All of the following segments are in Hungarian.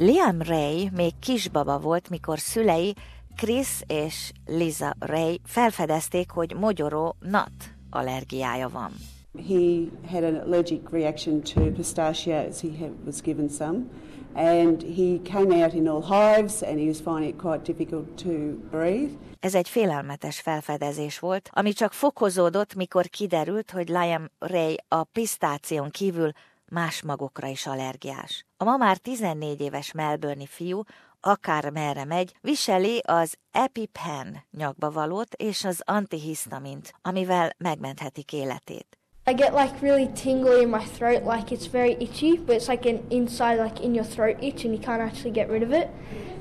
Liam Ray még kisbaba volt, mikor szülei Chris és Liza Ray felfedezték, hogy mogyoró nut allergiája van. He had an allergic reaction to pistachios. He had, was given some, and he came out in all hives, and he was finding it quite difficult to breathe. Ez egy félelmetes felfedezés volt, ami csak fokozódott, mikor kiderült, hogy Liam Ray a pisztáción kívül más magokra is allergiás. A ma már 14 éves Melbourne fiú akár merre megy, viseli az EpiPen nyakbavalót és az antihistamint, amivel megmenthetik életét. I get like really tingly in my throat, like it's very itchy, but it's like an inside, like in your throat itch, and you can't actually get rid of it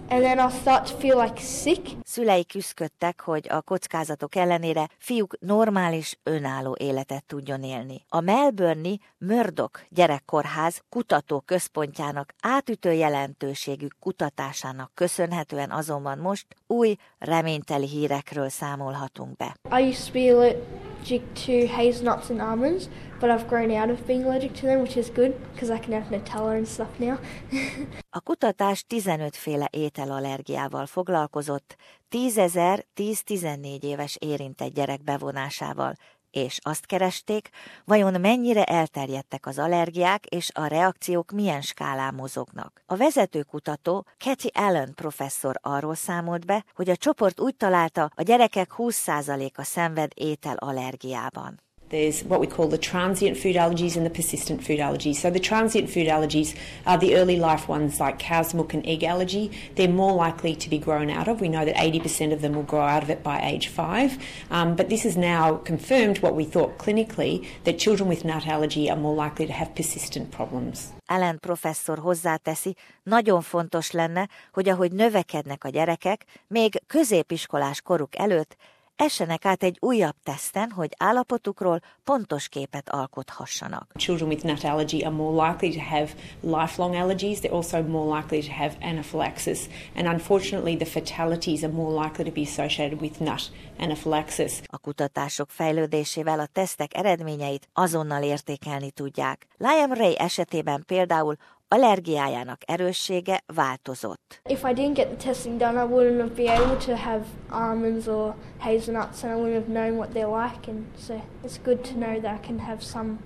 and then I'll start to feel like sick. Szülei küzdködtek, hogy a kockázatok ellenére fiúk normális, önálló életet tudjon élni. A Melbourne-i Murdoch gyerekkorház kutató központjának átütő jelentőségű kutatásának köszönhetően azonban most új, reményteli hírekről számolhatunk be. I used to be allergic to hazelnuts and almonds, but I've grown out of being allergic to them, which is good because I can have Nutella and stuff now. a kutatás 15 féle ételallergiával foglalkozott, 10 ezer 10-14 éves érintett gyerek bevonásával, és azt keresték, vajon mennyire elterjedtek az allergiák, és a reakciók milyen skálán mozognak. A vezetőkutató Kathy Allen professzor arról számolt be, hogy a csoport úgy találta, a gyerekek 20%-a szenved ételallergiában. There's what we call the transient food allergies and the persistent food allergies. So the transient food allergies are the early life ones like cow's milk and egg allergy. They're more likely to be grown out of. We know that 80% of them will grow out of it by age five. Um, but this has now confirmed what we thought clinically, that children with nut allergy are more likely to have persistent problems. Allen professzor hozzáteszi, nagyon fontos lenne, hogy ahogy növekednek a gyerekek, még középiskolás koruk előtt essenek át egy újabb teszten, hogy állapotukról pontos képet alkothassanak. Children with nut allergy are more likely to have lifelong allergies. They're also more likely to have anaphylaxis. And unfortunately, the fatalities are more likely to be associated with nut anaphylaxis. A kutatások fejlődésével a tesztek eredményeit azonnal értékelni tudják. Liam Ray esetében például allergiájának erőssége változott. If I didn't get the testing done, I wouldn't have been able to have almonds or hazelnuts and I wouldn't have known what they're like and so it's good to know that I can have some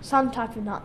some type of nut.